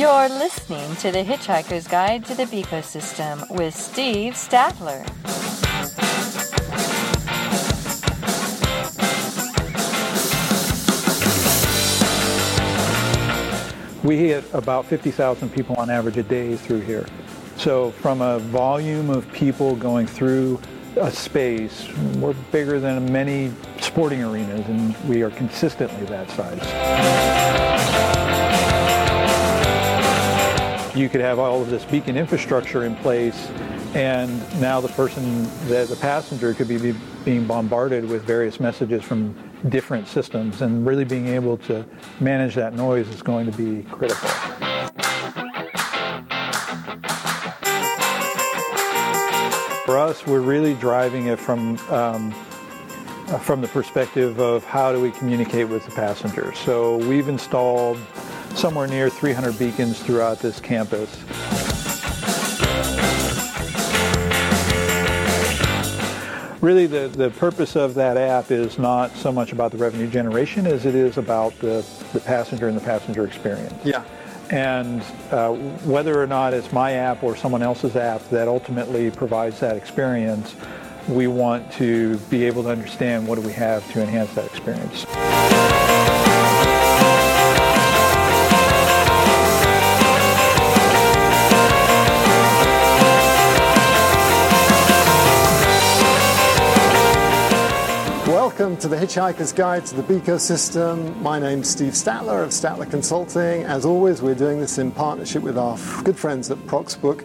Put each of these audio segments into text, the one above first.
You're listening to The Hitchhiker's Guide to the Ecosystem with Steve Statler. We hit about 50,000 people on average a day through here. So from a volume of people going through a space, we're bigger than many sporting arenas and we are consistently that size. You could have all of this beacon infrastructure in place and now the person, the, the passenger could be, be being bombarded with various messages from different systems and really being able to manage that noise is going to be critical. For us, we're really driving it from um, from the perspective of how do we communicate with the passengers. So we've installed somewhere near 300 beacons throughout this campus. Really, the, the purpose of that app is not so much about the revenue generation as it is about the, the passenger and the passenger experience. Yeah. And uh, whether or not it's my app or someone else's app that ultimately provides that experience, we want to be able to understand what do we have to enhance that experience. Welcome to the Hitchhiker's Guide to the Ecosystem. My name's Steve Statler of Statler Consulting. As always, we're doing this in partnership with our good friends at Proxbook,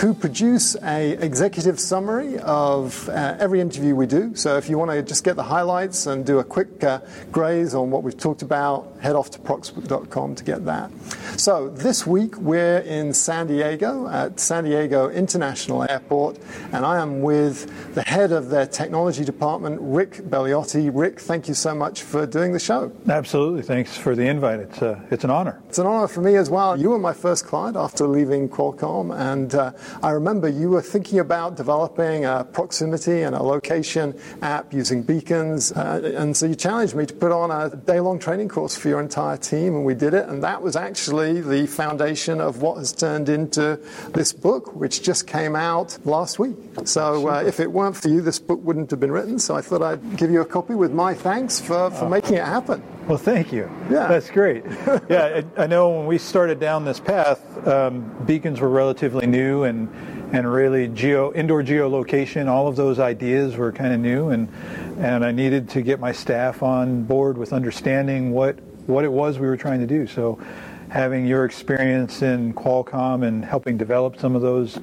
who produce a executive summary of uh, every interview we do. So if you want to just get the highlights and do a quick uh, graze on what we've talked about, head off to proxbook.com to get that. So this week we're in San Diego at San Diego International Airport, and I am with the head of their technology department, Rick Belliotti. Rick, thank you so much for doing the show. Absolutely. Thanks for the invite. It's, uh, it's an honor. It's an honor for me as well. You were my first client after leaving Qualcomm, and uh, I remember you were thinking about developing a proximity and a location app using beacons, uh, and so you challenged me to put on a day-long training course for your entire team, and we did it, and that was actually the foundation of what has turned into this book, which just came out last week. So uh, if it weren't for you, this book wouldn't have been written, so I thought I'd give you a copy with my thanks for, for making it happen. Well, thank you. Yeah. That's great. yeah, I, I know when we started down this path, um, beacons were relatively new and, and really geo, indoor geolocation, all of those ideas were kind of new and, and I needed to get my staff on board with understanding what, what it was we were trying to do. So having your experience in Qualcomm and helping develop some of those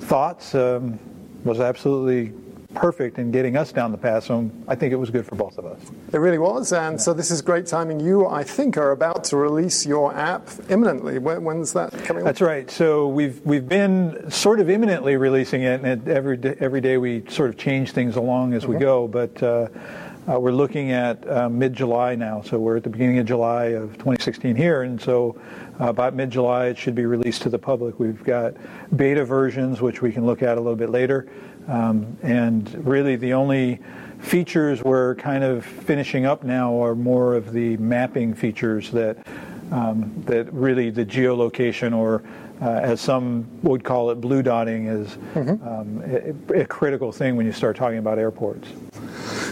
thoughts um, was absolutely perfect in getting us down the path. So I think it was good for both of us. It really was, and so this is great timing. You, I think, are about to release your app imminently. When, when's that coming? That's right. So we've we've been sort of imminently releasing it, and every day, every day we sort of change things along as we go. But uh, uh, we're looking at uh, mid-July now, so we're at the beginning of July of 2016 here, and so uh, about mid-July it should be released to the public. We've got beta versions, which we can look at a little bit later, um, and really the only features we're kind of finishing up now are more of the mapping features that um, that really the geolocation or uh, as some would call it, blue dotting is um, a, a critical thing when you start talking about airports.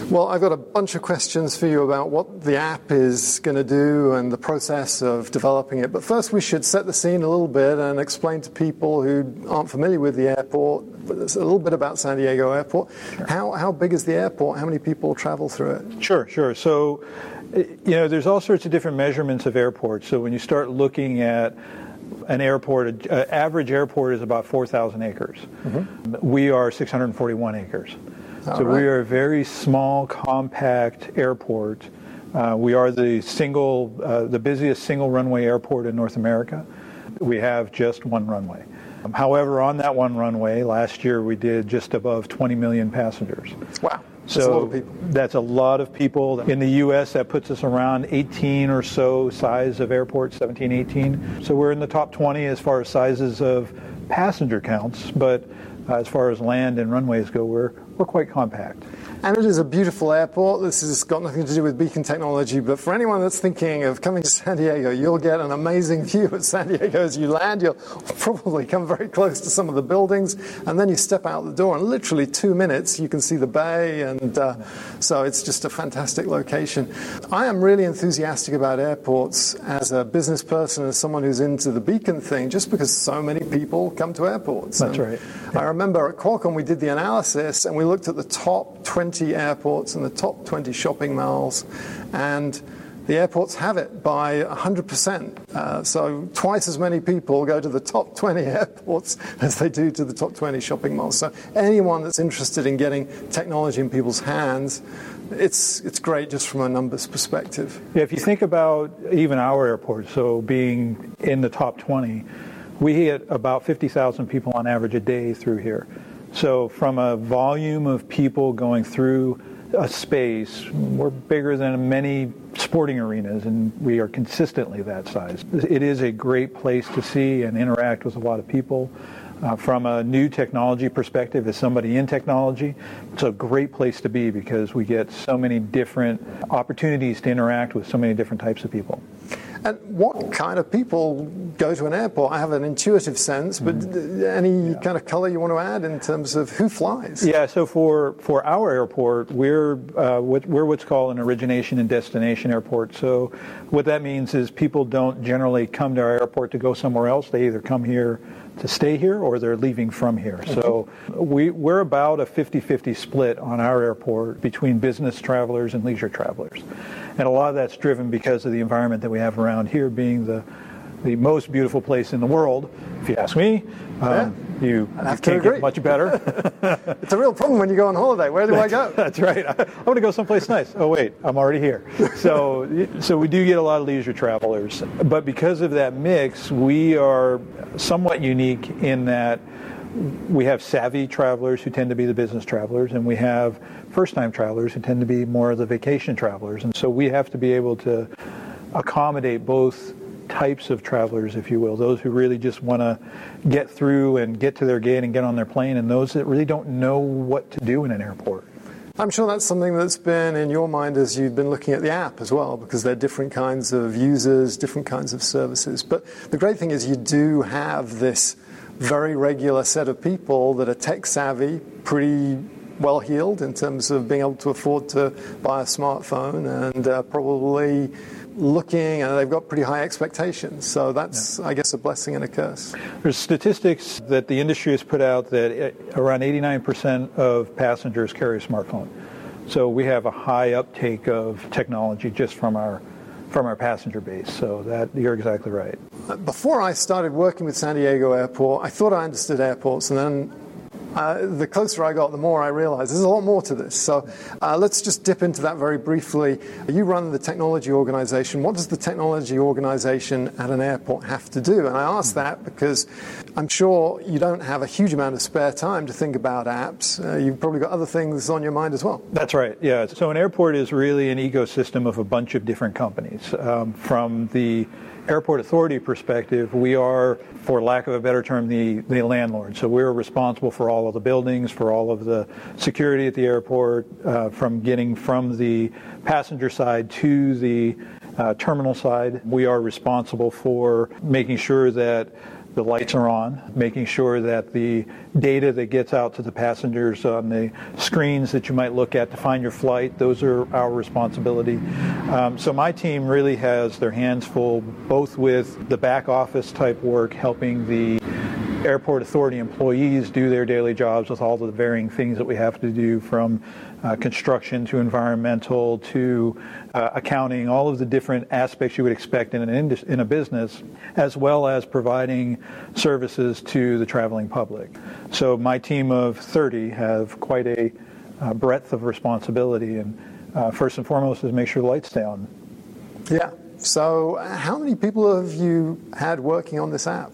Well, I've got a bunch of questions for you about what the app is going to do and the process of developing it. But first, we should set the scene a little bit and explain to people who aren't familiar with the airport a little bit about San Diego Airport. How, how big is the airport? How many people travel through it? Sure, sure. So, you know, there's all sorts of different measurements of airports. So when you start looking at an airport, an average airport is about 4,000 acres. Mm-hmm. We are 641 acres. All so right. we are a very small, compact airport. Uh, we are the single, uh, the busiest single runway airport in North America. We have just one runway. However, on that one runway, last year we did just above 20 million passengers. Wow. So that's a, that's a lot of people. In the U.S., that puts us around 18 or so size of airports, 17, 18. So we're in the top 20 as far as sizes of passenger counts, but as far as land and runways go, we're, we're quite compact. And it is a beautiful airport. This has got nothing to do with beacon technology, but for anyone that's thinking of coming to San Diego, you'll get an amazing view of San Diego as you land. You'll probably come very close to some of the buildings, and then you step out the door, and literally two minutes you can see the bay, and uh, so it's just a fantastic location. I am really enthusiastic about airports as a business person, as someone who's into the beacon thing, just because so many people come to airports. That's and right. Yeah. I remember at Qualcomm we did the analysis, and we looked at the top 20 20 airports and the top 20 shopping malls, and the airports have it by 100%. Uh, so twice as many people go to the top 20 airports as they do to the top 20 shopping malls. So anyone that's interested in getting technology in people's hands, it's it's great just from a numbers perspective. Yeah, if you think about even our airport, so being in the top 20, we hit about 50,000 people on average a day through here. So, from a volume of people going through a space, we're bigger than many sporting arenas, and we are consistently that size. It is a great place to see and interact with a lot of people. Uh, from a new technology perspective, as somebody in technology, it's a great place to be because we get so many different opportunities to interact with so many different types of people. And what kind of people go to an airport? I have an intuitive sense, but mm. any yeah. kind of color you want to add in terms of who flies? Yeah, so for, for our airport, we're, uh, we're what's called an origination and destination airport. So what that means is people don't generally come to our airport to go somewhere else. They either come here to stay here or they're leaving from here. Mm-hmm. So we, we're about a 50-50 split on our airport between business travelers and leisure travelers. And a lot of that's driven because of the environment that we have around here being the the most beautiful place in the world, if you ask me. Um, yeah. You, you can't get much better. it's a real problem when you go on holiday. Where do I go? That's right. I, I want to go someplace nice. Oh wait, I'm already here. So, so we do get a lot of leisure travelers, but because of that mix, we are somewhat unique in that we have savvy travelers who tend to be the business travelers, and we have first-time travelers who tend to be more of the vacation travelers. And so we have to be able to accommodate both types of travelers, if you will, those who really just want to get through and get to their gate and get on their plane, and those that really don't know what to do in an airport. I'm sure that's something that's been in your mind as you've been looking at the app as well, because there are different kinds of users, different kinds of services. But the great thing is you do have this very regular set of people that are tech savvy, pretty well heeled in terms of being able to afford to buy a smartphone and uh, probably looking and they've got pretty high expectations. So that's, yeah. I guess, a blessing and a curse. There's statistics that the industry has put out that uh, around 89% of passengers carry a smartphone. So we have a high uptake of technology just from our from our passenger base. So that you're exactly right. Before I started working with San Diego Airport, I thought I understood airports, and then uh, the closer I got, the more I realized there's a lot more to this. So uh, let's just dip into that very briefly. You run the technology organization. What does the technology organization at an airport have to do? And I ask that because I'm sure you don't have a huge amount of spare time to think about apps. Uh, you've probably got other things on your mind as well. That's right, yeah. So an airport is really an ecosystem of a bunch of different companies. Um, from the airport authority perspective, we are, for lack of a better term, the, the landlord. So we're responsible for all of the buildings, for all of the security at the airport, uh, from getting from the passenger side to the uh, terminal side. We are responsible for making sure that the lights are on, making sure that the data that gets out to the passengers on the screens that you might look at to find your flight, those are our responsibility. Um, so my team really has their hands full both with the back office type work, helping the airport authority employees do their daily jobs with all the varying things that we have to do from uh, construction to environmental to uh, accounting, all of the different aspects you would expect in, an in a business, as well as providing services to the traveling public. So my team of 30 have quite a uh, breadth of responsibility, and uh, first and foremost is make sure the lights stay on. Yeah. So how many people have you had working on this app?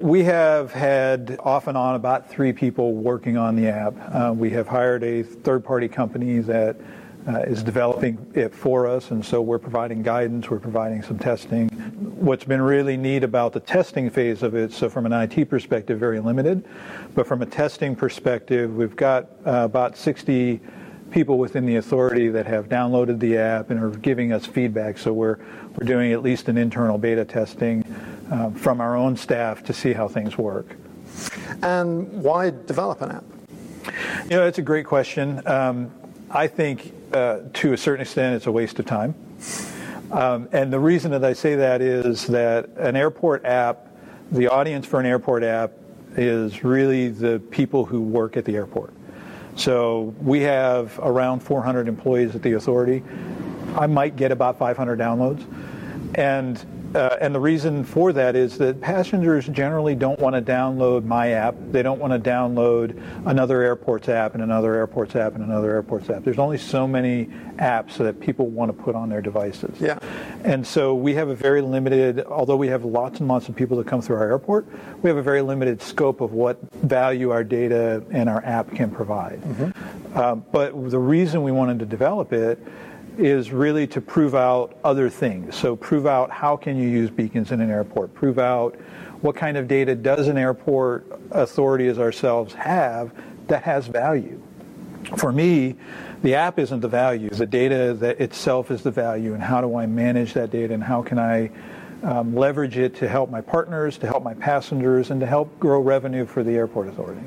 We have had off and on about three people working on the app. Uh, we have hired a third party company that uh, is developing it for us, and so we're providing guidance, we're providing some testing. What's been really neat about the testing phase of it, so from an IT perspective, very limited, but from a testing perspective, we've got uh, about 60 people within the authority that have downloaded the app and are giving us feedback. So we're we're doing at least an internal beta testing uh, from our own staff to see how things work. And why develop an app? You know, it's a great question. Um, I think uh, to a certain extent it's a waste of time. Um, and the reason that I say that is that an airport app, the audience for an airport app is really the people who work at the airport. So we have around 400 employees at the authority. I might get about 500 downloads. And uh, and the reason for that is that passengers generally don't want to download my app. They don't want to download another airport's app and another airport's app and another airport's app. There's only so many apps that people want to put on their devices. Yeah. And so we have a very limited, although we have lots and lots of people that come through our airport, we have a very limited scope of what value our data and our app can provide. Mm-hmm. Um, but the reason we wanted to develop it is really to prove out other things. So prove out how can you use beacons in an airport. Prove out what kind of data does an airport authority as ourselves have that has value. For me, the app isn't the value. The data that itself is the value, and how do I manage that data, and how can I um, leverage it to help my partners, to help my passengers, and to help grow revenue for the airport authority.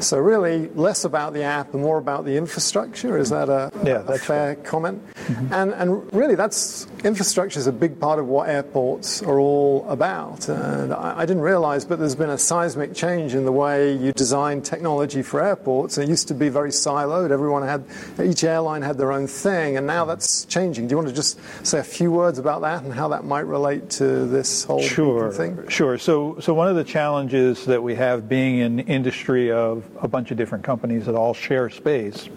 So really, less about the app and more about the infrastructure. Is that a, yeah, a fair right. comment? Mm-hmm. And and really, that's infrastructure is a big part of what airports are all about. And I, I, didn't realize, but there's been a seismic change in the way you design technology for airports. It used to be very siloed. Everyone had each airline had their own thing, and now that's changing. Do you want to just say a few words about that and how that might relate to this whole sure, thing? Sure. So so one of the challenges that we have being in industry of a bunch of different companies that all share space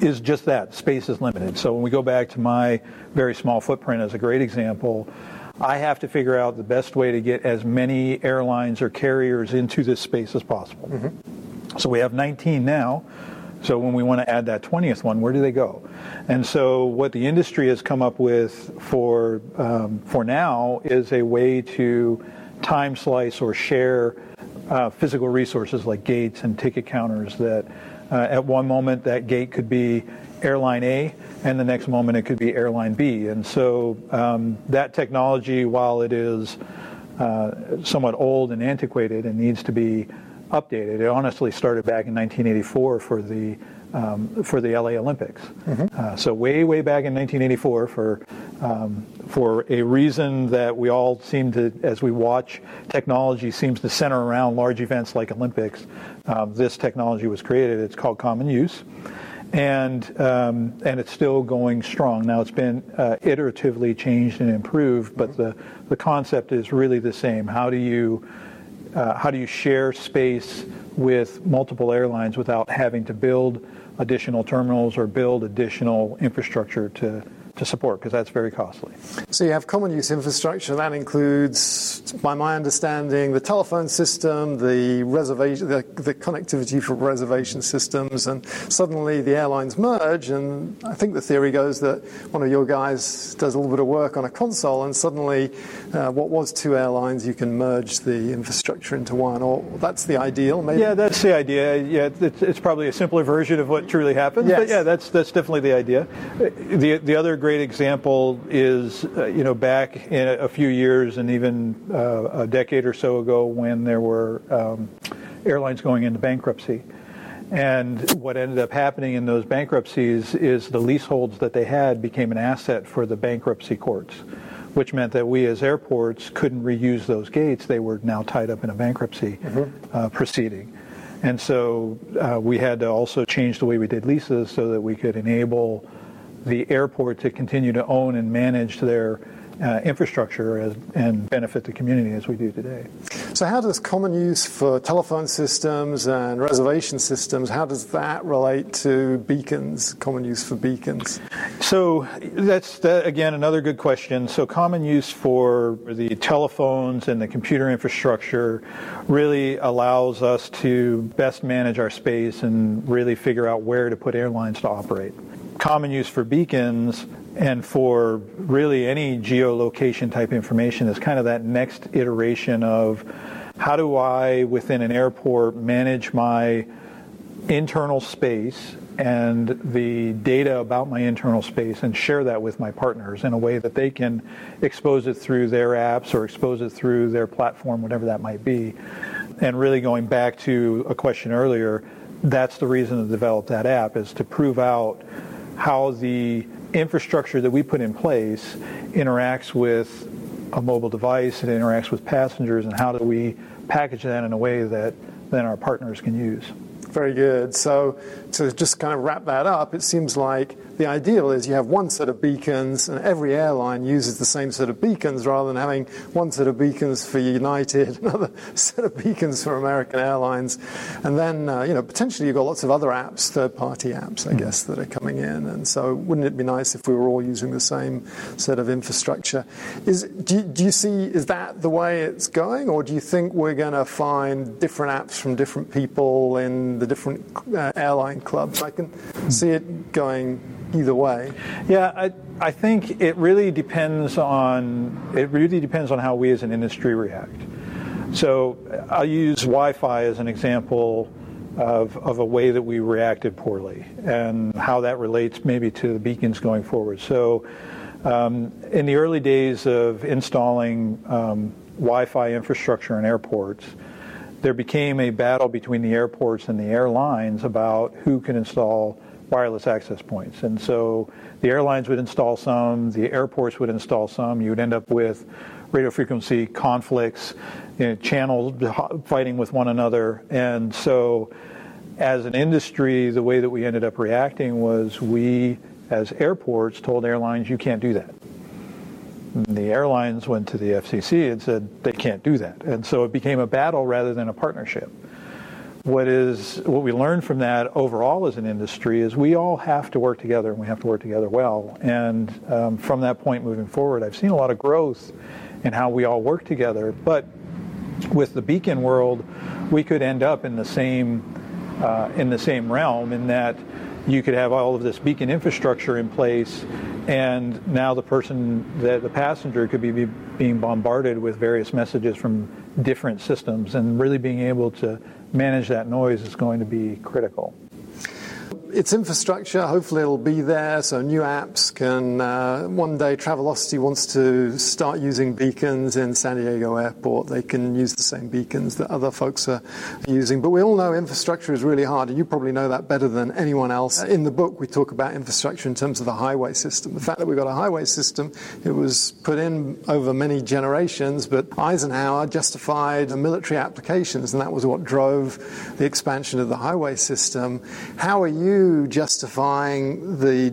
is just that space is limited. So when we go back to my very small footprint as a great example, I have to figure out the best way to get as many airlines or carriers into this space as possible. Mm-hmm. So we have 19 now. So when we want to add that 20th one, where do they go? And so what the industry has come up with for um, for now is a way to time slice or share uh, physical resources like gates and ticket counters that uh, at one moment that gate could be airline A and the next moment it could be airline B. And so um, that technology, while it is uh, somewhat old and antiquated and needs to be updated, it honestly started back in 1984 for the um, for the LA Olympics. Mm-hmm. Uh, so way, way back in 1984, for um, for a reason that we all seem to, as we watch, technology seems to center around large events like Olympics. Um, this technology was created. It's called Common Use. And um, and it's still going strong. Now it's been uh, iteratively changed and improved, but the, the concept is really the same. How do you uh, how do you share space with multiple airlines without having to build additional terminals or build additional infrastructure to to support because that's very costly. So you have common use infrastructure that includes, by my understanding, the telephone system, the reservation, the, the, connectivity for reservation systems, and suddenly the airlines merge. And I think the theory goes that one of your guys does a little bit of work on a console, and suddenly uh, what was two airlines, you can merge the infrastructure into one. Or that's the ideal, maybe. Yeah, that's the idea. Yeah, it's, it's probably a simpler version of what truly happens. Yes. But yeah, that's that's definitely the idea. The the other great great example is, uh, you know, back in a few years and even uh, a decade or so ago when there were um, airlines going into bankruptcy. And what ended up happening in those bankruptcies is the leaseholds that they had became an asset for the bankruptcy courts, which meant that we as airports couldn't reuse those gates. They were now tied up in a bankruptcy mm-hmm. uh, proceeding. And so uh, we had to also change the way we did leases so that we could enable the airport to continue to own and manage their uh, infrastructure as, and benefit the community as we do today. So, how does common use for telephone systems and reservation systems? How does that relate to beacons? Common use for beacons. So that's that, again another good question. So, common use for the telephones and the computer infrastructure really allows us to best manage our space and really figure out where to put airlines to operate common use for beacons and for really any geolocation type information is kind of that next iteration of how do I, within an airport, manage my internal space and the data about my internal space and share that with my partners in a way that they can expose it through their apps or expose it through their platform, whatever that might be. And really going back to a question earlier, that's the reason to develop that app is to prove out how the infrastructure that we put in place interacts with a mobile device, it interacts with passengers, and how do we package that in a way that then our partners can use. Very good. So, to just kind of wrap that up, it seems like the ideal is you have one set of beacons, and every airline uses the same set of beacons rather than having one set of beacons for United, another set of beacons for American Airlines. And then, uh, you know, potentially you've got lots of other apps, third party apps, I guess, that are coming in. And so, wouldn't it be nice if we were all using the same set of infrastructure? Is, do, you, do you see, is that the way it's going, or do you think we're going to find different apps from different people in the different uh, airline clubs. I can see it going either way. Yeah, I, I think it really depends on it really depends on how we as an industry react. So I'll use Wi-Fi as an example of, of a way that we reacted poorly and how that relates maybe to the beacons going forward. So um, in the early days of installing um, Wi-Fi infrastructure in airports, there became a battle between the airports and the airlines about who can install wireless access points. And so the airlines would install some, the airports would install some. You would end up with radio frequency conflicts, you know, channels fighting with one another. And so as an industry, the way that we ended up reacting was we, as airports, told airlines, you can't do that the airlines went to the FCC and said they can't do that. And so it became a battle rather than a partnership. What is what we learned from that overall as an industry is we all have to work together and we have to work together well. And um, from that point moving forward, I've seen a lot of growth in how we all work together. But with the beacon world, we could end up in the same uh, in the same realm in that you could have all of this beacon infrastructure in place and now the person that the passenger could be, be being bombarded with various messages from different systems and really being able to manage that noise is going to be critical its infrastructure, hopefully it'll be there so new apps can. Uh, one day Travelocity wants to start using beacons in San Diego Airport. They can use the same beacons that other folks are using. But we all know infrastructure is really hard, and you probably know that better than anyone else. In the book, we talk about infrastructure in terms of the highway system. The fact that we've got a highway system, it was put in over many generations, but Eisenhower justified the military applications, and that was what drove the expansion of the highway system. How are you? Justifying the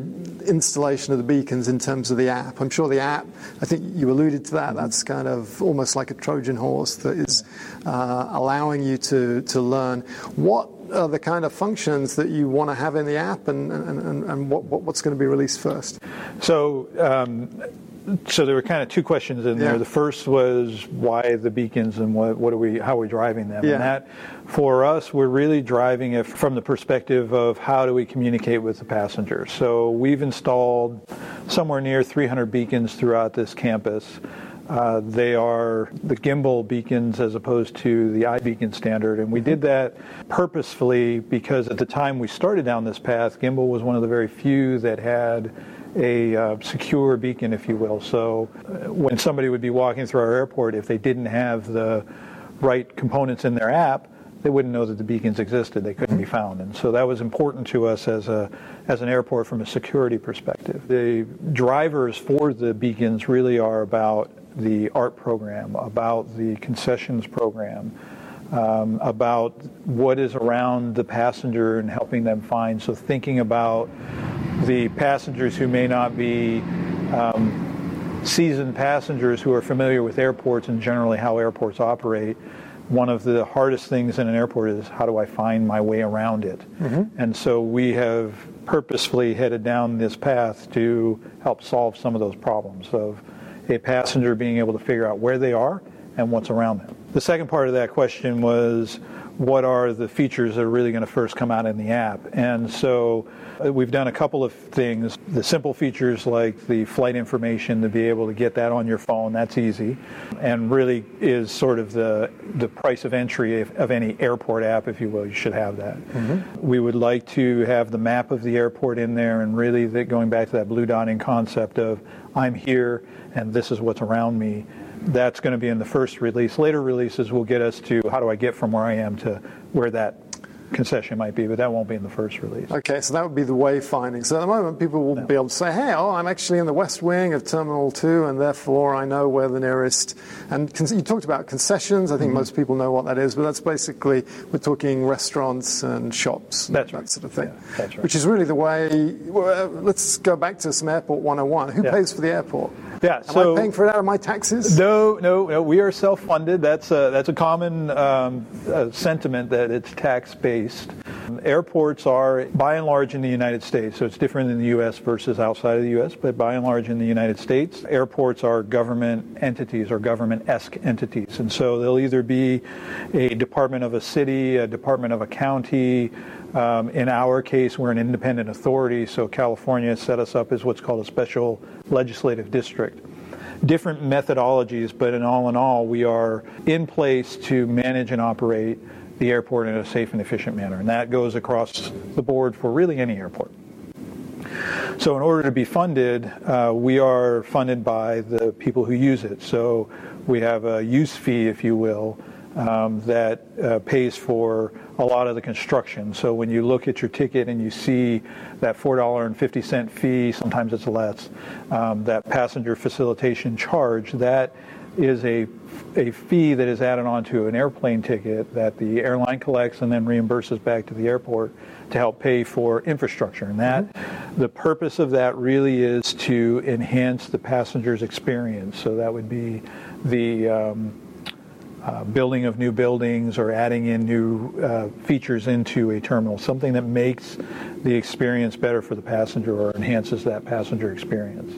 installation of the beacons in terms of the app? I'm sure the app, I think you alluded to that, that's kind of almost like a Trojan horse that is uh, allowing you to, to learn. What are the kind of functions that you want to have in the app and, and, and, and what, what's going to be released first? So, um, so there were kind of two questions in yeah. there. The first was why the beacons and what, what are we, how are we driving them? Yeah. And that, for us, we're really driving it from the perspective of how do we communicate with the passengers. So we've installed somewhere near 300 beacons throughout this campus. Uh, they are the gimbal beacons as opposed to the iBeacon standard. And we did that purposefully because at the time we started down this path, gimbal was one of the very few that had a uh, secure beacon, if you will. So uh, when somebody would be walking through our airport, if they didn't have the right components in their app, they wouldn't know that the beacons existed. They couldn't be found. And so that was important to us as, a, as an airport from a security perspective. The drivers for the beacons really are about the ART program, about the concessions program, um, about what is around the passenger and helping them find. So thinking about the passengers who may not be um, seasoned passengers who are familiar with airports and generally how airports operate. One of the hardest things in an airport is how do I find my way around it? Mm-hmm. And so we have purposefully headed down this path to help solve some of those problems of a passenger being able to figure out where they are and what's around them. The second part of that question was what are the features that are really going to first come out in the app? And so uh, we've done a couple of things. The simple features like the flight information to be able to get that on your phone, that's easy. And really is sort of the, the price of entry of, of any airport app, if you will. You should have that. Mm-hmm. We would like to have the map of the airport in there and really going back to that blue dotting concept of I'm here and this is what's around me that's going to be in the first release. Later releases will get us to how do I get from where I am to where that concession might be, but that won't be in the first release. Okay, so that would be the wayfinding. So at the moment, people will no. be able to say, hey, oh, I'm actually in the west wing of Terminal 2, and therefore I know where the nearest. And con- you talked about concessions. I think mm-hmm. most people know what that is, but that's basically, we're talking restaurants and shops, that's that right. sort of thing. Yeah, that's right. Which is really the way. Well, let's go back to some Airport 101. Who yeah. pays for the airport? Yeah, Am so I paying for it out of my taxes? No, no, no. We are self-funded. That's a, that's a common um, uh, sentiment that it's tax-based. Airports are, by and large, in the United States, so it's different in the U.S. versus outside of the U.S. But by and large, in the United States, airports are government entities or government-esque entities, and so they'll either be a department of a city, a department of a county. Um, in our case, we're an independent authority, so California set us up as what's called a special legislative district. Different methodologies, but in all in all, we are in place to manage and operate the airport in a safe and efficient manner. And that goes across the board for really any airport. So, in order to be funded, uh, we are funded by the people who use it. So, we have a use fee, if you will, um, that uh, pays for a lot of the construction. So when you look at your ticket and you see that $4.50 fee, sometimes it's less, um, that passenger facilitation charge, that is a, a fee that is added onto an airplane ticket that the airline collects and then reimburses back to the airport to help pay for infrastructure. And that, mm-hmm. the purpose of that really is to enhance the passenger's experience. So that would be the um, uh, building of new buildings or adding in new uh, features into a terminal, something that makes the experience better for the passenger or enhances that passenger experience.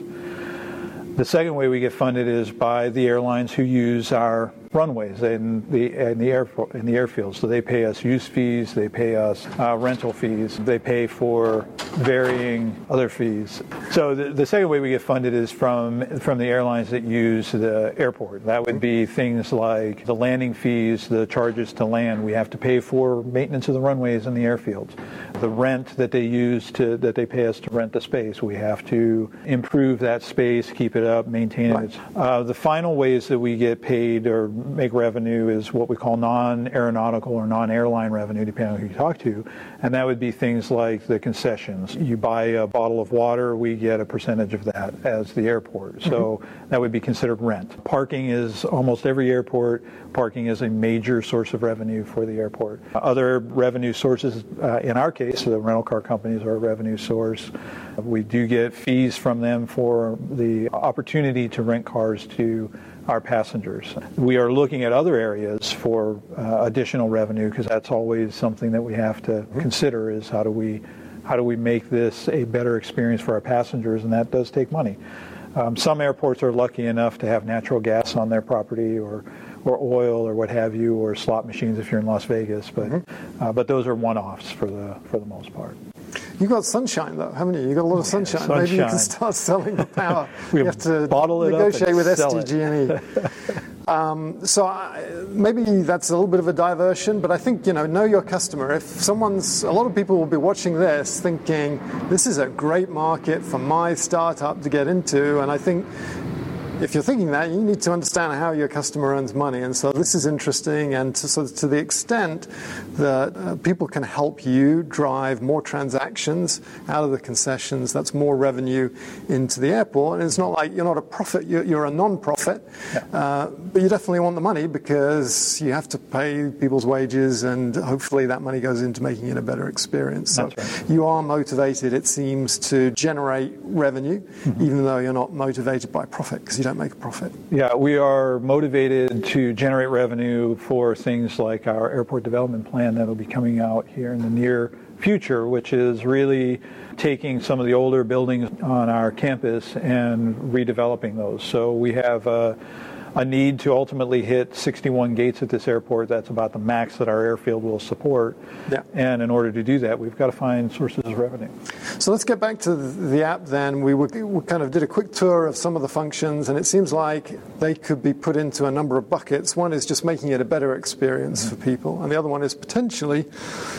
The second way we get funded is by the airlines who use our runways and the and the air in the airfield. So they pay us use fees, they pay us uh, rental fees, they pay for varying other fees. So the, the second way we get funded is from from the airlines that use the airport. That would be things like the landing fees, the charges to land. We have to pay for maintenance of the runways and the airfields. The rent that they use to that they pay us to rent the space. We have to improve that space, keep it up, maintain it. Uh, the final ways that we get paid or make revenue is what we call non-aeronautical or non-airline revenue, depending on who you talk to, and that would be things like the concessions. You buy a bottle of water, we get a percentage of that as the airport. So mm-hmm. that would be considered rent. Parking is almost every airport. Parking is a major source of revenue for the airport. Other revenue sources, uh, in our case, the rental car companies are a revenue source. We do get fees from them for the opportunity to rent cars to our passengers. We are looking at other areas for uh, additional revenue because that's always something that we have to mm-hmm. consider is how do we how do we make this a better experience for our passengers and that does take money. Um, some airports are lucky enough to have natural gas on their property or or oil or what have you or slot machines if you're in Las Vegas but mm-hmm. uh, but those are one-offs for the for the most part. You've got sunshine, though, haven't you? You've got a lot of sunshine. sunshine. Maybe you can start selling the power. We you have to bottle it negotiate with. SDG&E. um, so I, maybe that's a little bit of a diversion, but I think you know, know your customer. If someone's, a lot of people will be watching this, thinking this is a great market for my startup to get into, and I think if you're thinking that, you need to understand how your customer earns money. And so this is interesting. And to, so to the extent that uh, people can help you drive more transactions out of the concessions, that's more revenue into the airport. And it's not like you're not a profit, you're, you're a non-profit, uh, but you definitely want the money because you have to pay people's wages and hopefully that money goes into making it a better experience. So right. you are motivated, it seems, to generate revenue, even though you're not motivated by profit because you don't make a profit. Yeah, we are motivated to generate revenue for things like our airport development plan that'll be coming out here in the near future, which is really taking some of the older buildings on our campus and redeveloping those. So we have a, a need to ultimately hit 61 gates at this airport. That's about the max that our airfield will support. Yeah. And in order to do that, we've got to find sources of revenue. So let's get back to the app then. We, were, we kind of did a quick tour of some of the functions, and it seems like they could be put into a number of buckets. One is just making it a better experience for people, and the other one is potentially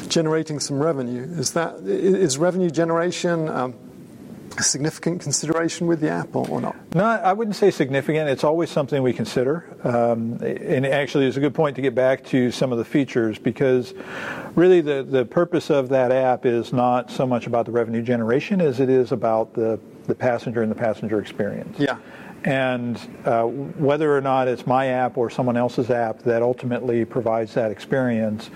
generating some revenue. Is that is revenue generation um, significant consideration with the app or, or not? No, I wouldn't say significant. It's always something we consider. Um, and actually, it's a good point to get back to some of the features because really the, the purpose of that app is not so much about the revenue generation as it is about the, the passenger and the passenger experience. Yeah. And uh, whether or not it's my app or someone else's app that ultimately provides that experience,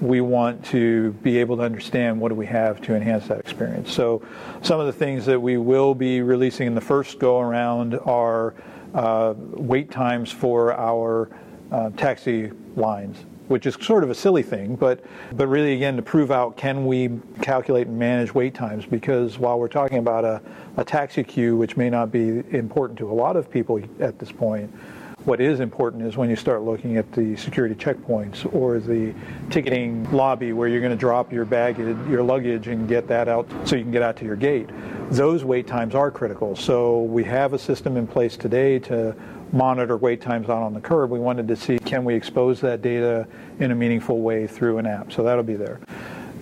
we want to be able to understand what do we have to enhance that experience. So some of the things that we will be releasing in the first go around are uh, wait times for our uh, taxi lines which is sort of a silly thing, but but really again to prove out can we calculate and manage wait times because while we're talking about a, a taxi queue, which may not be important to a lot of people at this point, what is important is when you start looking at the security checkpoints or the ticketing lobby where you're going to drop your baggage, your luggage, and get that out so you can get out to your gate. Those wait times are critical. So we have a system in place today to monitor wait times out on the curb. We wanted to see can we expose that data in a meaningful way through an app. So that'll be there.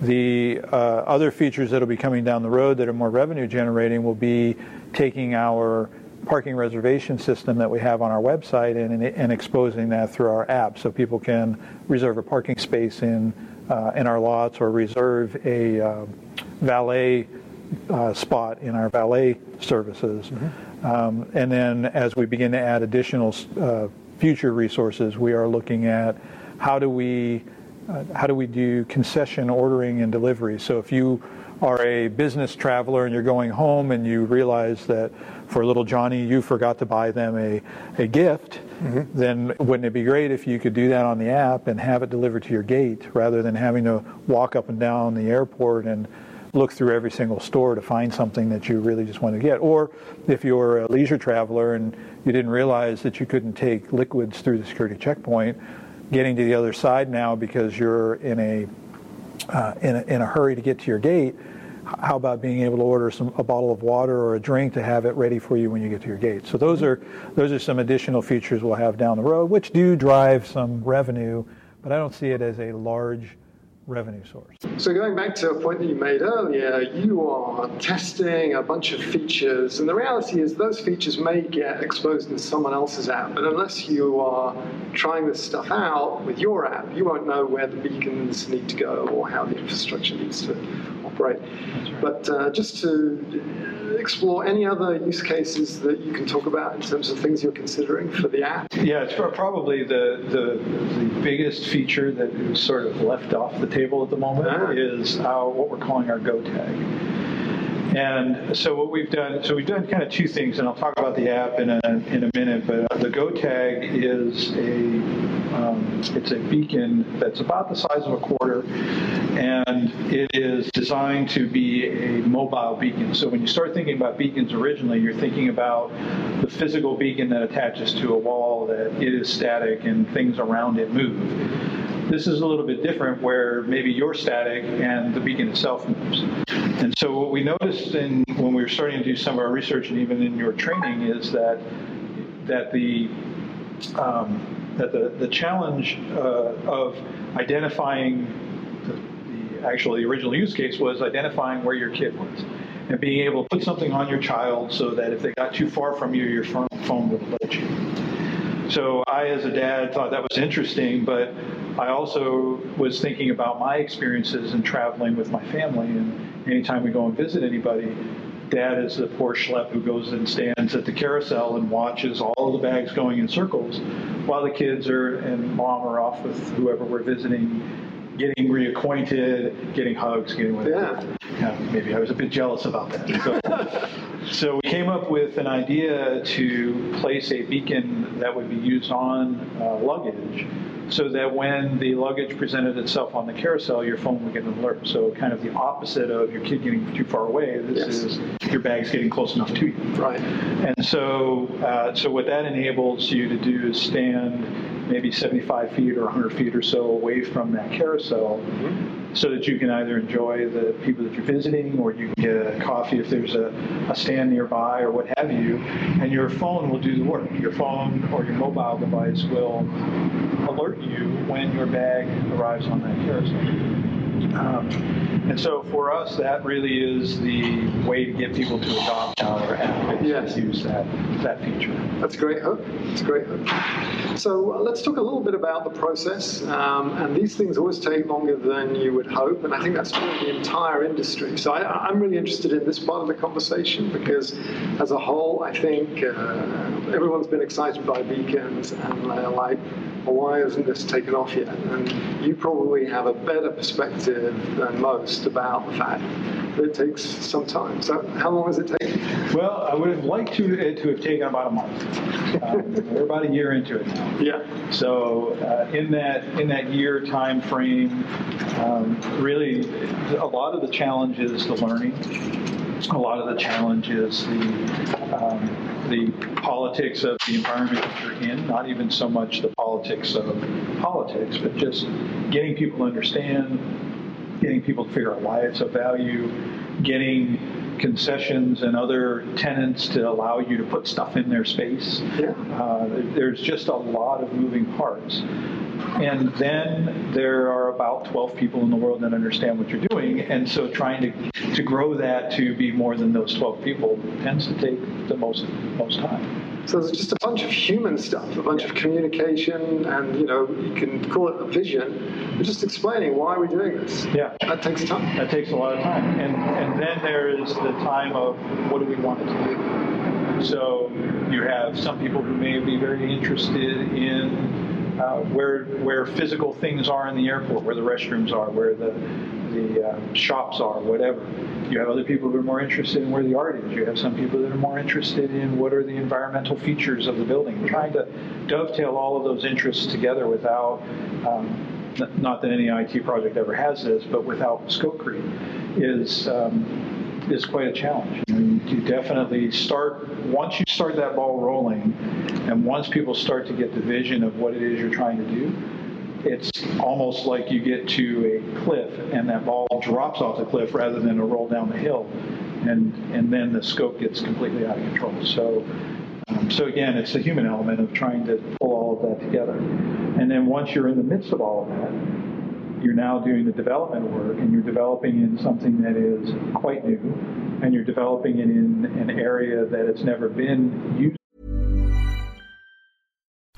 The uh, other features that'll be coming down the road that are more revenue generating will be taking our parking reservation system that we have on our website and, and exposing that through our app so people can reserve a parking space in, uh, in our lots or reserve a uh, valet uh, spot in our valet services. Um, and then as we begin to add additional uh, future resources, we are looking at how do we uh, how do we do concession ordering and delivery. So if you are a business traveler and you're going home and you realize that for little Johnny you forgot to buy them a, a gift, then wouldn't it be great if you could do that on the app and have it delivered to your gate rather than having to walk up and down the airport and look through every single store to find something that you really just want to get. Or if you're a leisure traveler and you didn't realize that you couldn't take liquids through the security checkpoint, getting to the other side now because you're in a uh, in, a, in a hurry to get to your gate, how about being able to order some a bottle of water or a drink to have it ready for you when you get to your gate? So those are those are some additional features we'll have down the road, which do drive some revenue, but I don't see it as a large revenue source. So going back to a point that you made earlier, you are testing a bunch of features, and the reality is those features may get exposed in someone else's app, but unless you are trying this stuff out with your app, you won't know where the beacons need to go or how the infrastructure needs to operate. But uh, just to explore any other use cases that you can talk about in terms of things you're considering for the app. Yeah, it's probably the, the the biggest feature that is sort of left off the table at the moment Ah. is our, what we're calling our Go tag. And so what we've done, so we've done kind of two things, and I'll talk about the app in a, in a minute. But the Go tag is a um, it's a beacon that's about the size of a quarter, and it is designed to be a mobile beacon. So when you start thinking about beacons originally, you're thinking about the physical beacon that attaches to a wall that it is static and things around it move. This is a little bit different where maybe you're static and the beacon itself moves. And so what we noticed in, when we were starting to do some of our research and even in your training is that that the um, that the, the challenge uh, of identifying the, the actual the original use case was identifying where your kid was and being able to put something on your child so that if they got too far from you, your phone would alert you. So I, as a dad, thought that was interesting, but I also was thinking about my experiences in traveling with my family. And anytime we go and visit anybody, dad is the poor schlep who goes and stands at the carousel and watches all of the bags going in circles while the kids are and mom are off with whoever we're visiting getting reacquainted, getting hugs, getting whatever. Yeah. yeah maybe I was a bit jealous about that. So, so, we came up with an idea to place a beacon that would be used on uh, luggage so that when the luggage presented itself on the carousel, your phone would get an alert. So kind of the opposite of your kid getting too far away. This yes. is your bag's getting close enough to you. Right. And so, uh, so what that enables you to do is stand maybe 75 feet or 100 feet or so away from that carousel mm-hmm. so that you can either enjoy the people that you're visiting or you can get a coffee if there's a, a stand nearby or what have you. And your phone will do the work. Your phone or your mobile device will alert you when your bag arrives on that carousel. Um, and so for us, that really is the way to get people to adopt our app. Yes. Use that that feature. That's a great hook. That's a great hook. So uh, let's talk a little bit about the process. Um, and these things always take longer than you would hope, and I think that's true in the entire industry. So I, am really interested in this part of the conversation because, as a whole, I think uh, everyone's been excited by beacons and they're like why hasn't this taken off yet? And you probably have a better perspective than most about the fact that it takes some time. So how long has it taken? Well, I would have liked to, to have taken about a month. Um, we're about a year into it now. Yeah. So uh, in that in that year time frame, um, really, a lot of the challenge is the learning. A lot of the challenge is the um, the politics of the environment that you're in, not even so much the politics of politics, but just getting people to understand, getting people to figure out why it's of value, getting concessions and other tenants to allow you to put stuff in their space. Yeah. Uh, there's just a lot of moving parts. And then there are about 12 people in the world that understand what you're doing. And so trying to, to grow that to be more than those 12 people tends to take the most, most time. So there's just a bunch of human stuff, a bunch of communication, and you know, you can call it a vision, but just explaining why we're doing this. Yeah. That takes time. That takes a lot of time. And and then there is the time of what do we want it to do? So you have some people who may be very interested in uh, where where physical things are in the airport, where the restrooms are, where the the uh, shops are, whatever. You have other people who are more interested in where the art is. You have some people that are more interested in what are the environmental features of the building. Trying to dovetail all of those interests together without, um, not that any IT project ever has this, but without scope creep is. Um, is quite a challenge. Know, you, definitely start once you start that ball rolling, and once people start to get the vision of what it is you're trying to do, it's almost like you get to a cliff and that ball drops off the cliff rather than to roll down the hill, and and then the scope gets completely out of control. So. Um, so again, it's the human element of trying to pull all of that together. And then once you're in the midst of all of that, you're now doing the development work and you're developing in something that is quite new and you're developing it in an area that it's never been used.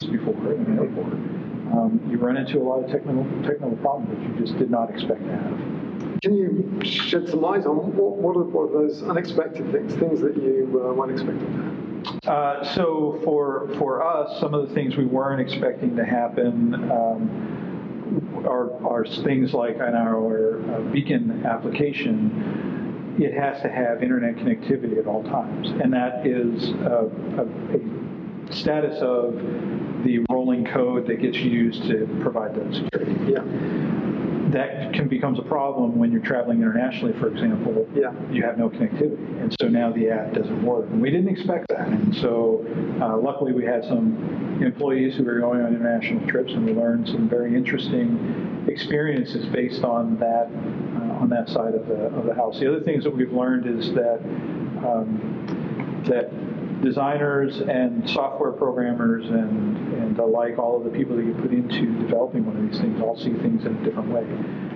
Before in airport, um, you run into a lot of technical technical problems that you just did not expect to have. Can you shed some light on what, what, are, what are those unexpected things, things that you uh, weren't expecting to have? Uh, so for for us, some of the things we weren't expecting to happen um, are, are things like on our uh, beacon application, it has to have internet connectivity at all times, and that is a, a, a status of the rolling code that gets used to provide that security. Yeah. That can becomes a problem when you're traveling internationally, for example. Yeah. You have no connectivity, and so now the app doesn't work. And we didn't expect that, and so uh, luckily we had some employees who were going on international trips, and we learned some very interesting experiences based on that uh, on that side of the of the house. The other things that we've learned is that um, that designers and software programmers and, and the like, all of the people that you put into developing one of these things all see things in a different way.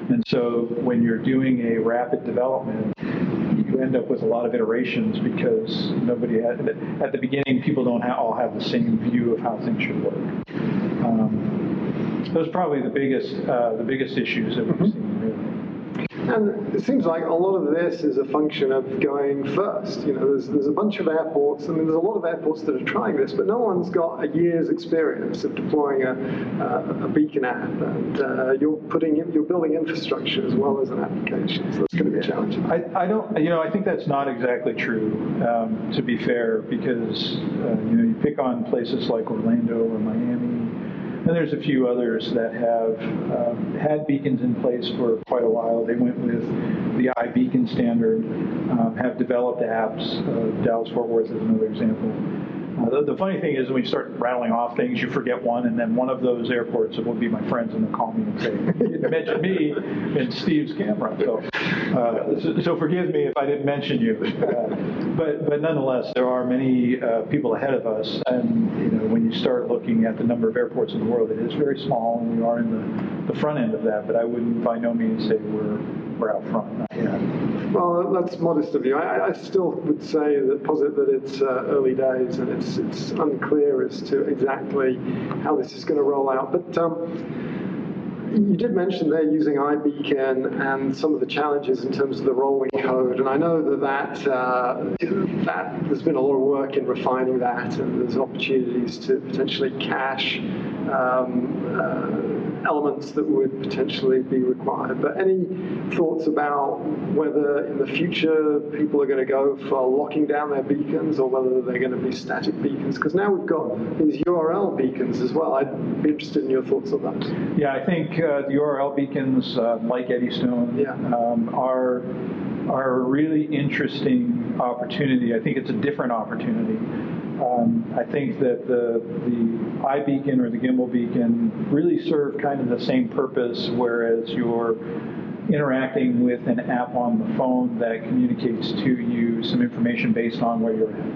And so when you're doing a rapid development, you end up with a lot of iterations because nobody had, at the beginning, people don't all have the same view of how things should work. Um, those are probably the biggest, uh, the biggest issues that we've seen, really. And it seems like a lot of this is a function of going first. You know, there's, there's a bunch of airports, I mean, there's a lot of airports that are trying this, but no one's got a year's experience of deploying a, a, a beacon app. And uh, you're putting in, you're building infrastructure as well as an application, so it's going to be challenging. I, I don't, you know, I think that's not exactly true, um, to be fair, because, uh, you know, you pick on places like Orlando or Miami, and there's a few others that have um, had beacons in place for quite a while. They went with the iBeacon standard, um, have developed apps. Uh, Dallas Fort Worth is another example. Uh, the, the, funny thing is when you start rattling off things, you forget one, and then one of those airports will be my friends, and they'll call me and say, "You mentioned me in Steve's camera." So, uh, so, so, forgive me if I didn't mention you. Uh, but but nonetheless, there are many uh, people ahead of us, and you know when you start looking at the number of airports in the world, it is very small, and we are in the, the front end of that. But I wouldn't by no means say we're front. Well, that's modest of you. I, I still would say that posit that it's uh, early days and it's it's unclear as to exactly how this is going to roll out. But um, you did mention they're using iBeacon and some of the challenges in terms of the rolling code, and I know that that, uh, that there's been a lot of work in refining that, and there's opportunities to potentially cache. Um, uh, elements that would potentially be required. But any thoughts about whether in the future people are going to go for locking down their beacons or whether they're going to be static beacons? Because now we've got these URL beacons as well. I'd be interested in your thoughts on that. Yeah, I think uh, the URL beacons, uh, like Eddystone, yeah. um, are are a really interesting opportunity. I think it's a different opportunity. Um, I think that the, the iBeacon or the gimbal beacon really serve kind of the same purpose, whereas you're interacting with an app on the phone that communicates to you some information based on where you're at.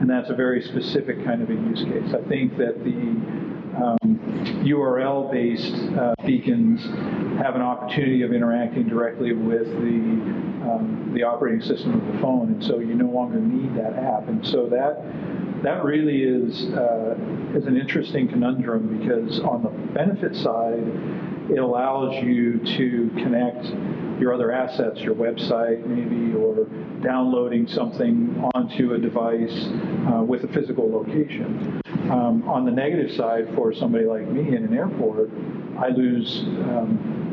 And that's a very specific kind of a use case. I think that the um, URL-based uh, beacons have an opportunity of interacting directly with the um, the operating system of the phone, and so you no longer need that app. And so that that really is uh, is an interesting conundrum because on the benefit side, it allows you to connect your other assets, your website maybe, or downloading something onto a device uh, with a physical location. Um, on the negative side, for somebody like me in an airport, I lose. Um,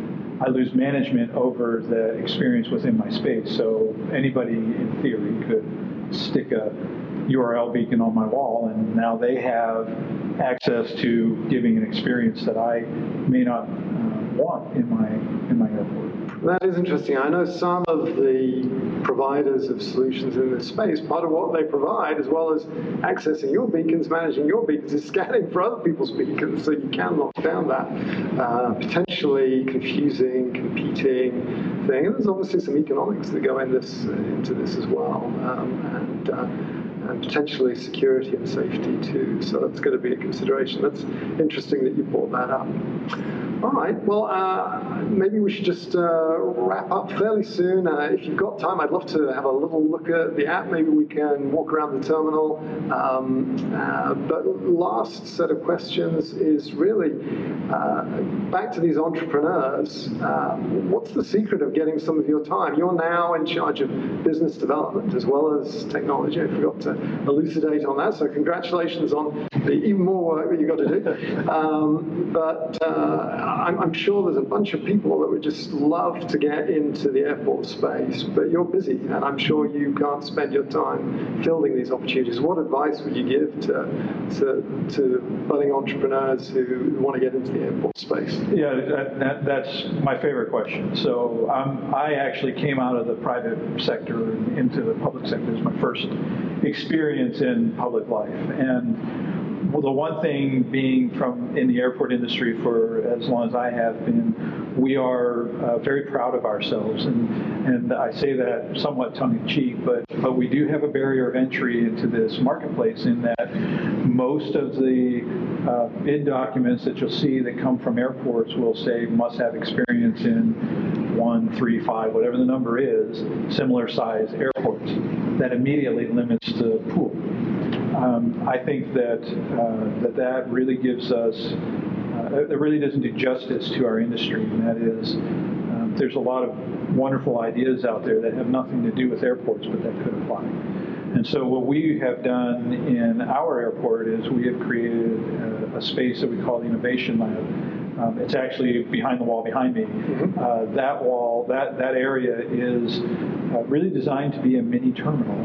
I lose management over the experience within my space. So anybody in theory could stick a URL beacon on my wall, and now they have access to giving an experience that I may not uh, want in my in my airport. That is interesting. I know some of the providers of solutions in this space, part of what they provide, as well as accessing your beacons, managing your beacons, is scanning for other people's beacons, so you can lock down that uh, potentially confusing, competing thing. And there's obviously some economics that go in this, uh, into this as well. Um, and uh, and potentially security and safety too. So that's going to be a consideration. That's interesting that you brought that up. All right. Well, uh, maybe we should just uh, wrap up fairly soon. Uh, if you've got time, I'd love to have a little look at the app. Maybe we can walk around the terminal. Um, uh, but last set of questions is really uh, back to these entrepreneurs. Uh, what's the secret of getting some of your time? You're now in charge of business development as well as technology. I forgot to elucidate on that. So congratulations on even more work that you've got to do. Um, but I'm, I'm, sure there's a bunch of people that would just love to get into the airport space, but you're busy, and I'm sure you can't spend your time fielding these opportunities. What advice would you give to, to, to budding entrepreneurs who want to get into the airport space? Yeah, that, that, that's my favorite question. So um, I actually came out of the private sector into the public sector as my first experience in public life. And well, the one thing being from in the airport industry for as long as I have been, we are uh, very proud of ourselves, and and I say that somewhat tongue in cheek, but but we do have a barrier of entry into this marketplace in that most of the uh, bid documents that you'll see that come from airports will say must have experience in one, three, five, whatever the number is, similar size airports. That immediately limits the pool. Um, I think that, uh, that that really gives us, uh, it really doesn't do justice to our industry, and that is um, there's a lot of wonderful ideas out there that have nothing to do with airports, but that could apply. And so what we have done in our airport is we have created a, a space that we call the Innovation Lab. Um, it's actually behind the wall behind me. Mm-hmm. Uh, that wall, that, that area is uh, really designed to be a mini terminal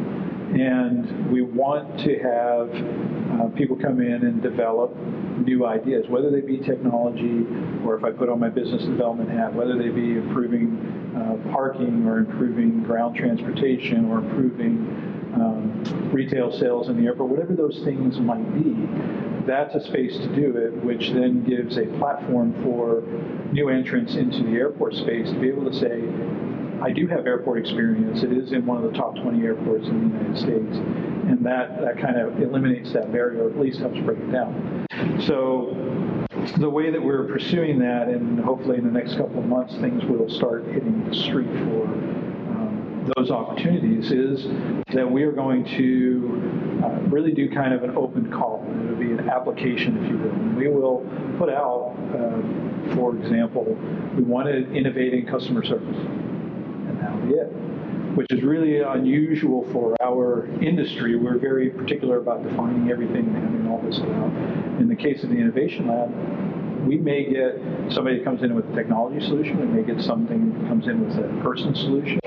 and we want to have uh, people come in and develop new ideas, whether they be technology or if I put on my business development hat, whether they be improving uh, parking or improving ground transportation or improving um, retail sales in the airport, whatever those things might be, that's a space to do it, which then gives a platform for new entrants into the airport space to be able to say, I do have airport experience. It is in one of the top 20 airports in the United States, and that, that kind of eliminates that barrier, or at least helps break it down. So the way that we're pursuing that, and hopefully in the next couple of months, things will start hitting the street for um, those opportunities, is that we are going to uh, really do kind of an open call. It'll be an application, if you will. And we will put out, uh, for example, we want to innovate in customer service which is really unusual for our industry. We're very particular about defining everything and having all this out. In the case of the Innovation Lab, we may get somebody that comes in with a technology solution. We may get something that comes in with a person solution.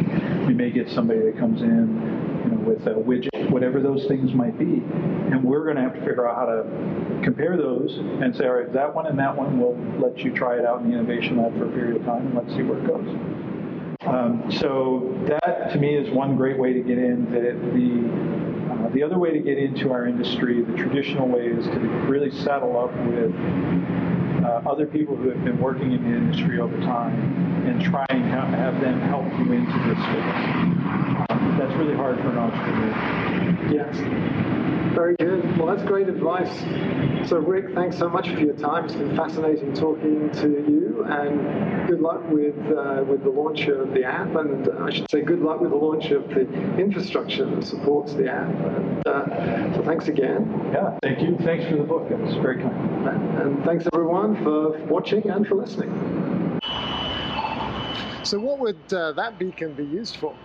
We may get somebody that comes in you know, with a widget, whatever those things might be. And we're going to have to figure out how to compare those and say, all right, that one and that one, we'll let you try it out in the innovation lab for a period of time and let's see where it goes. Um, so that to me is one great way to get in. The, the, uh, the other way to get into our industry, the traditional way, is to really saddle up with uh, other people who have been working in the industry over time and try and have, have them help you into this space. Um, that's really hard for an entrepreneur. Yes. Very good. Well, that's great advice. So, Rick, thanks so much for your time. It's been fascinating talking to you, and good luck with uh, with the launch of the app, and uh, I should say good luck with the launch of the infrastructure that supports the app. And, uh, so, thanks again. Yeah, thank you. Thanks for the book. It was very kind. And thanks everyone for watching and for listening. So, what would uh, that beacon be used for?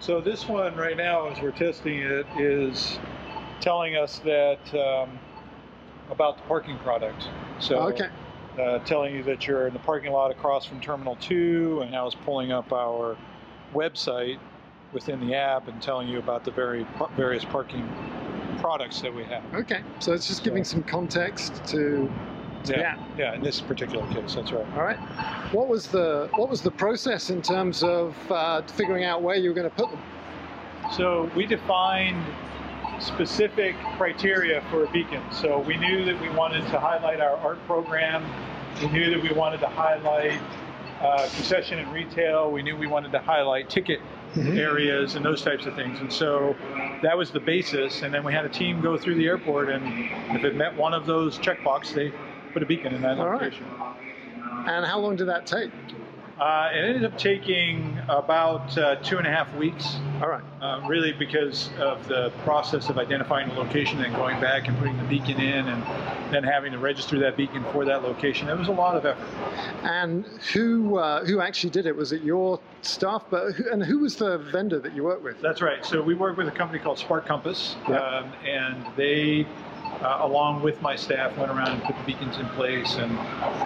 So, this one right now, as we're testing it, is telling us that um, about the parking product. So, okay. Uh, telling you that you're in the parking lot across from Terminal 2, and I was pulling up our website within the app and telling you about the very various parking products that we have. Okay, so it's just giving some context to, to yeah, yeah. In this particular case, that's right. All right. What was the what was the process in terms of uh, figuring out where you were going to put them? So we defined specific criteria for a beacon. So we knew that we wanted to highlight our art program. We knew that we wanted to highlight uh, concession and retail. We knew we wanted to highlight ticket areas and those types of things. And so that was the basis. And then we had a team go through the airport, and if it met one of those checkbox, they put a beacon in that All right. location. And how long did that take? Uh, it ended up taking about uh, two and a half weeks, All right. uh, really because of the process of identifying the location and going back and putting the beacon in and then having to register that beacon for that location. It was a lot of effort. And who uh, who actually did it? Was it your staff? But who, and who was the vendor that you worked with? That's right. So we work with a company called Spark Compass, Yeah. um, and they, uh, along with my staff, went around and put the beacons in place and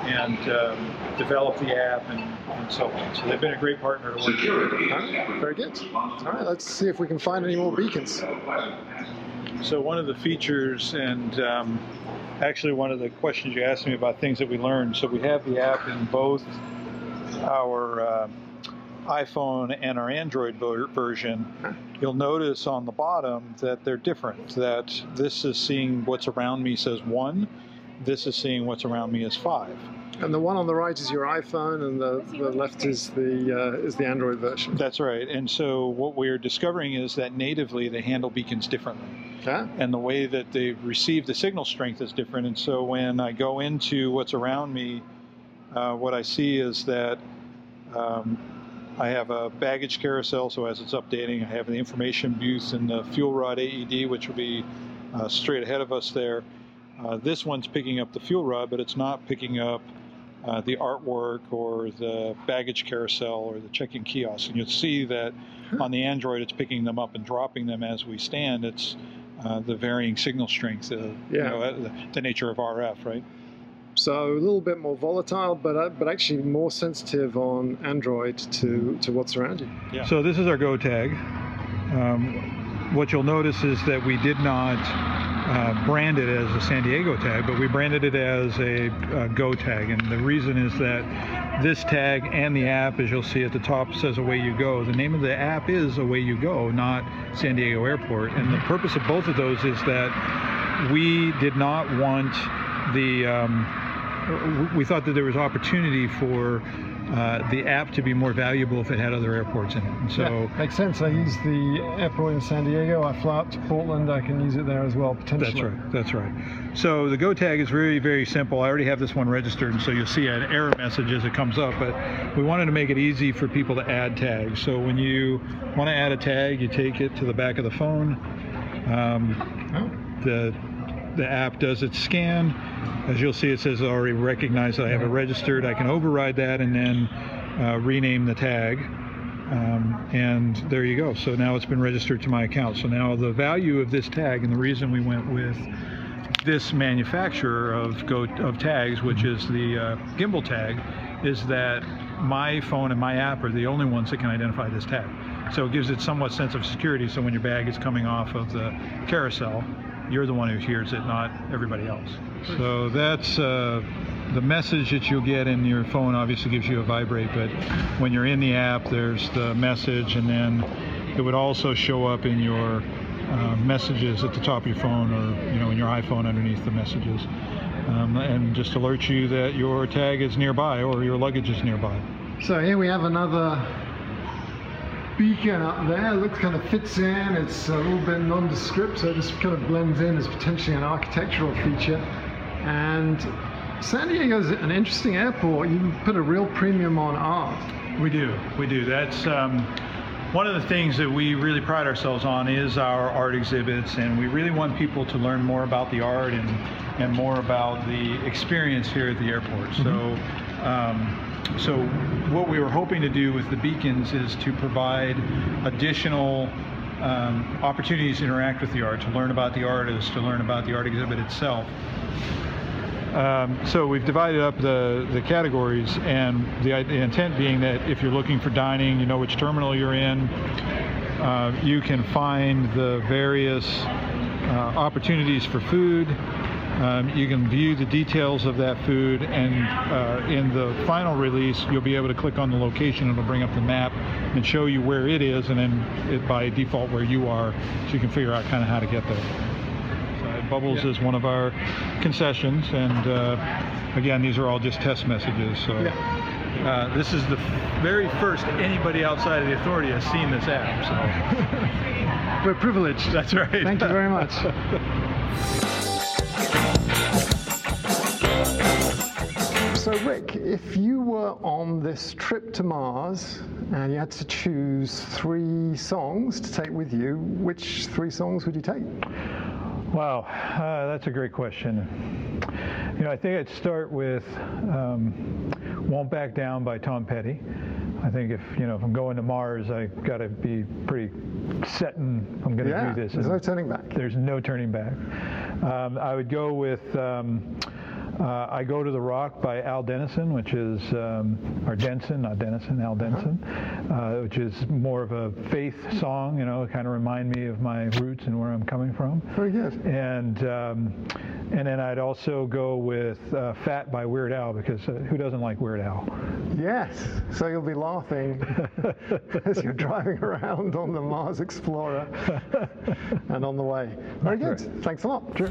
and um, developed the app and, and so on. So they've been a great partner to work with. Right, very good. All right, let's see if we can find any more beacons. So one of the features, and um, actually one of the questions you asked me about things that we learned. So we have the app in both our uh, iPhone and our Android version. You'll notice on the bottom that they're different. That this is seeing what's around me says one. This is seeing what's around me as five. And the one on the right is your iPhone, and the, the left is the uh, is the Android version. That's right. And so what we're discovering is that natively they handle beacons differently. And the way that they receive the signal strength is different. And so when I go into what's around me, uh, what I see is that um, I have a baggage carousel. So as it's updating, I have the information booth and the fuel rod AED, which will be uh, straight ahead of us there. Uh, this one's picking up the fuel rod, but it's not picking up uh, the artwork or the baggage carousel or the check-in kiosk. And you'll see that on the Android, it's picking them up and dropping them as we stand. It's uh, the varying signal strength, uh, you know, uh, the nature of RF, right? So a little bit more volatile, but uh, but actually more sensitive on Android to to what's around you. Yeah. So this is our Go tag. Um, what you'll notice is that we did not uh, brand it as a San Diego tag, but we branded it as a, uh Go tag. And the reason is that this tag and the app, as you'll see at the top, says Away You Go. The name of the app is Away You Go, not San Diego Airport. And the purpose of both of those is that we did not want the um, we thought that there was opportunity for uh, the app to be more valuable if it had other airports in it. And so makes sense. I use the airport in San Diego. I fly up to Portland. I can use it there as well potentially. that's right. That's right. So the Go tag is very, very simple. I already have this one registered, and so you'll see an error message as it comes up. But we wanted to make it easy for people to add tags. So when you want to add a tag, you take it to the back of the phone. Um, the the app does its scan. As you'll see, it says already recognized I have it registered. I can override that and then uh, rename the tag. Um, and there you go. So now it's been registered to my account. So now the value of this tag and the reason we went with this manufacturer of go of tags, which is the uh, gimbal tag, is that my phone and my app are the only ones that can identify this tag. So it gives it somewhat sense of security. So when your bag is coming off of the carousel, you're the one who hears it, not everybody else. So that's uh, the message that you'll get in your phone. Obviously, gives you a vibrate, but when you're in the app, there's the message, and then it would also show up in your uh, messages at the top of your phone, or you know, in your iPhone underneath the messages, um, and just alert you that your tag is nearby or your luggage is nearby. So here we have another beacon up there. Looks kind of fits in. It's a little bit nondescript, so it just kind of blends in as potentially an architectural feature. And San Diego's an interesting airport. You put a real premium on art. We do, we do. That's um, one of the things that we really pride ourselves on is our art exhibits, and we really want people to learn more about the art and and more about the experience here at the airport. So. Um, so what we were hoping to do with the beacons is to provide additional um, opportunities to interact with the art, to learn about the artist, to learn about the art exhibit itself. Um, so we've divided up the, the categories, and the, the intent being that if you're looking for dining, you know which terminal you're in. Uh, you can find the various uh, opportunities for food. Um, you can view the details of that food, and uh, in the final release, you'll be able to click on the location. It'll bring up the map and show you where it is, and then it, by default where you are, so you can figure out kind of how to get there. So Bubbles is one of our concessions, and uh, again, these are all just test messages. So Yeah. uh, this is the very first anybody outside of the authority has seen this app. So we're privileged. That's right. Thank you very much. So, Rick, if you were on this trip to Mars and you had to choose three songs to take with you, which three songs would you take? Wow, uh, that's a great question. You know, I think I'd start with um, "Won't Back Down" by Tom Petty. I think if you know if I'm going to Mars, I got to be pretty set and I'm going to yeah, do this. There's no turning back. There's no turning back. Um, I would go with. Um, uh, I Go to the Rock by Al Dennison, which is, um, or Denson, not Dennison, Al Denson, uh, which is more of a faith song, you know, kind of remind me of my roots and where I'm coming from. Very good. And um, and then I'd also go with uh, Fat by Weird Al because uh, who doesn't like Weird Al? Yes. So you'll be laughing as you're driving around on the Mars Explorer and on the way. Very good. Thanks a lot. Sure.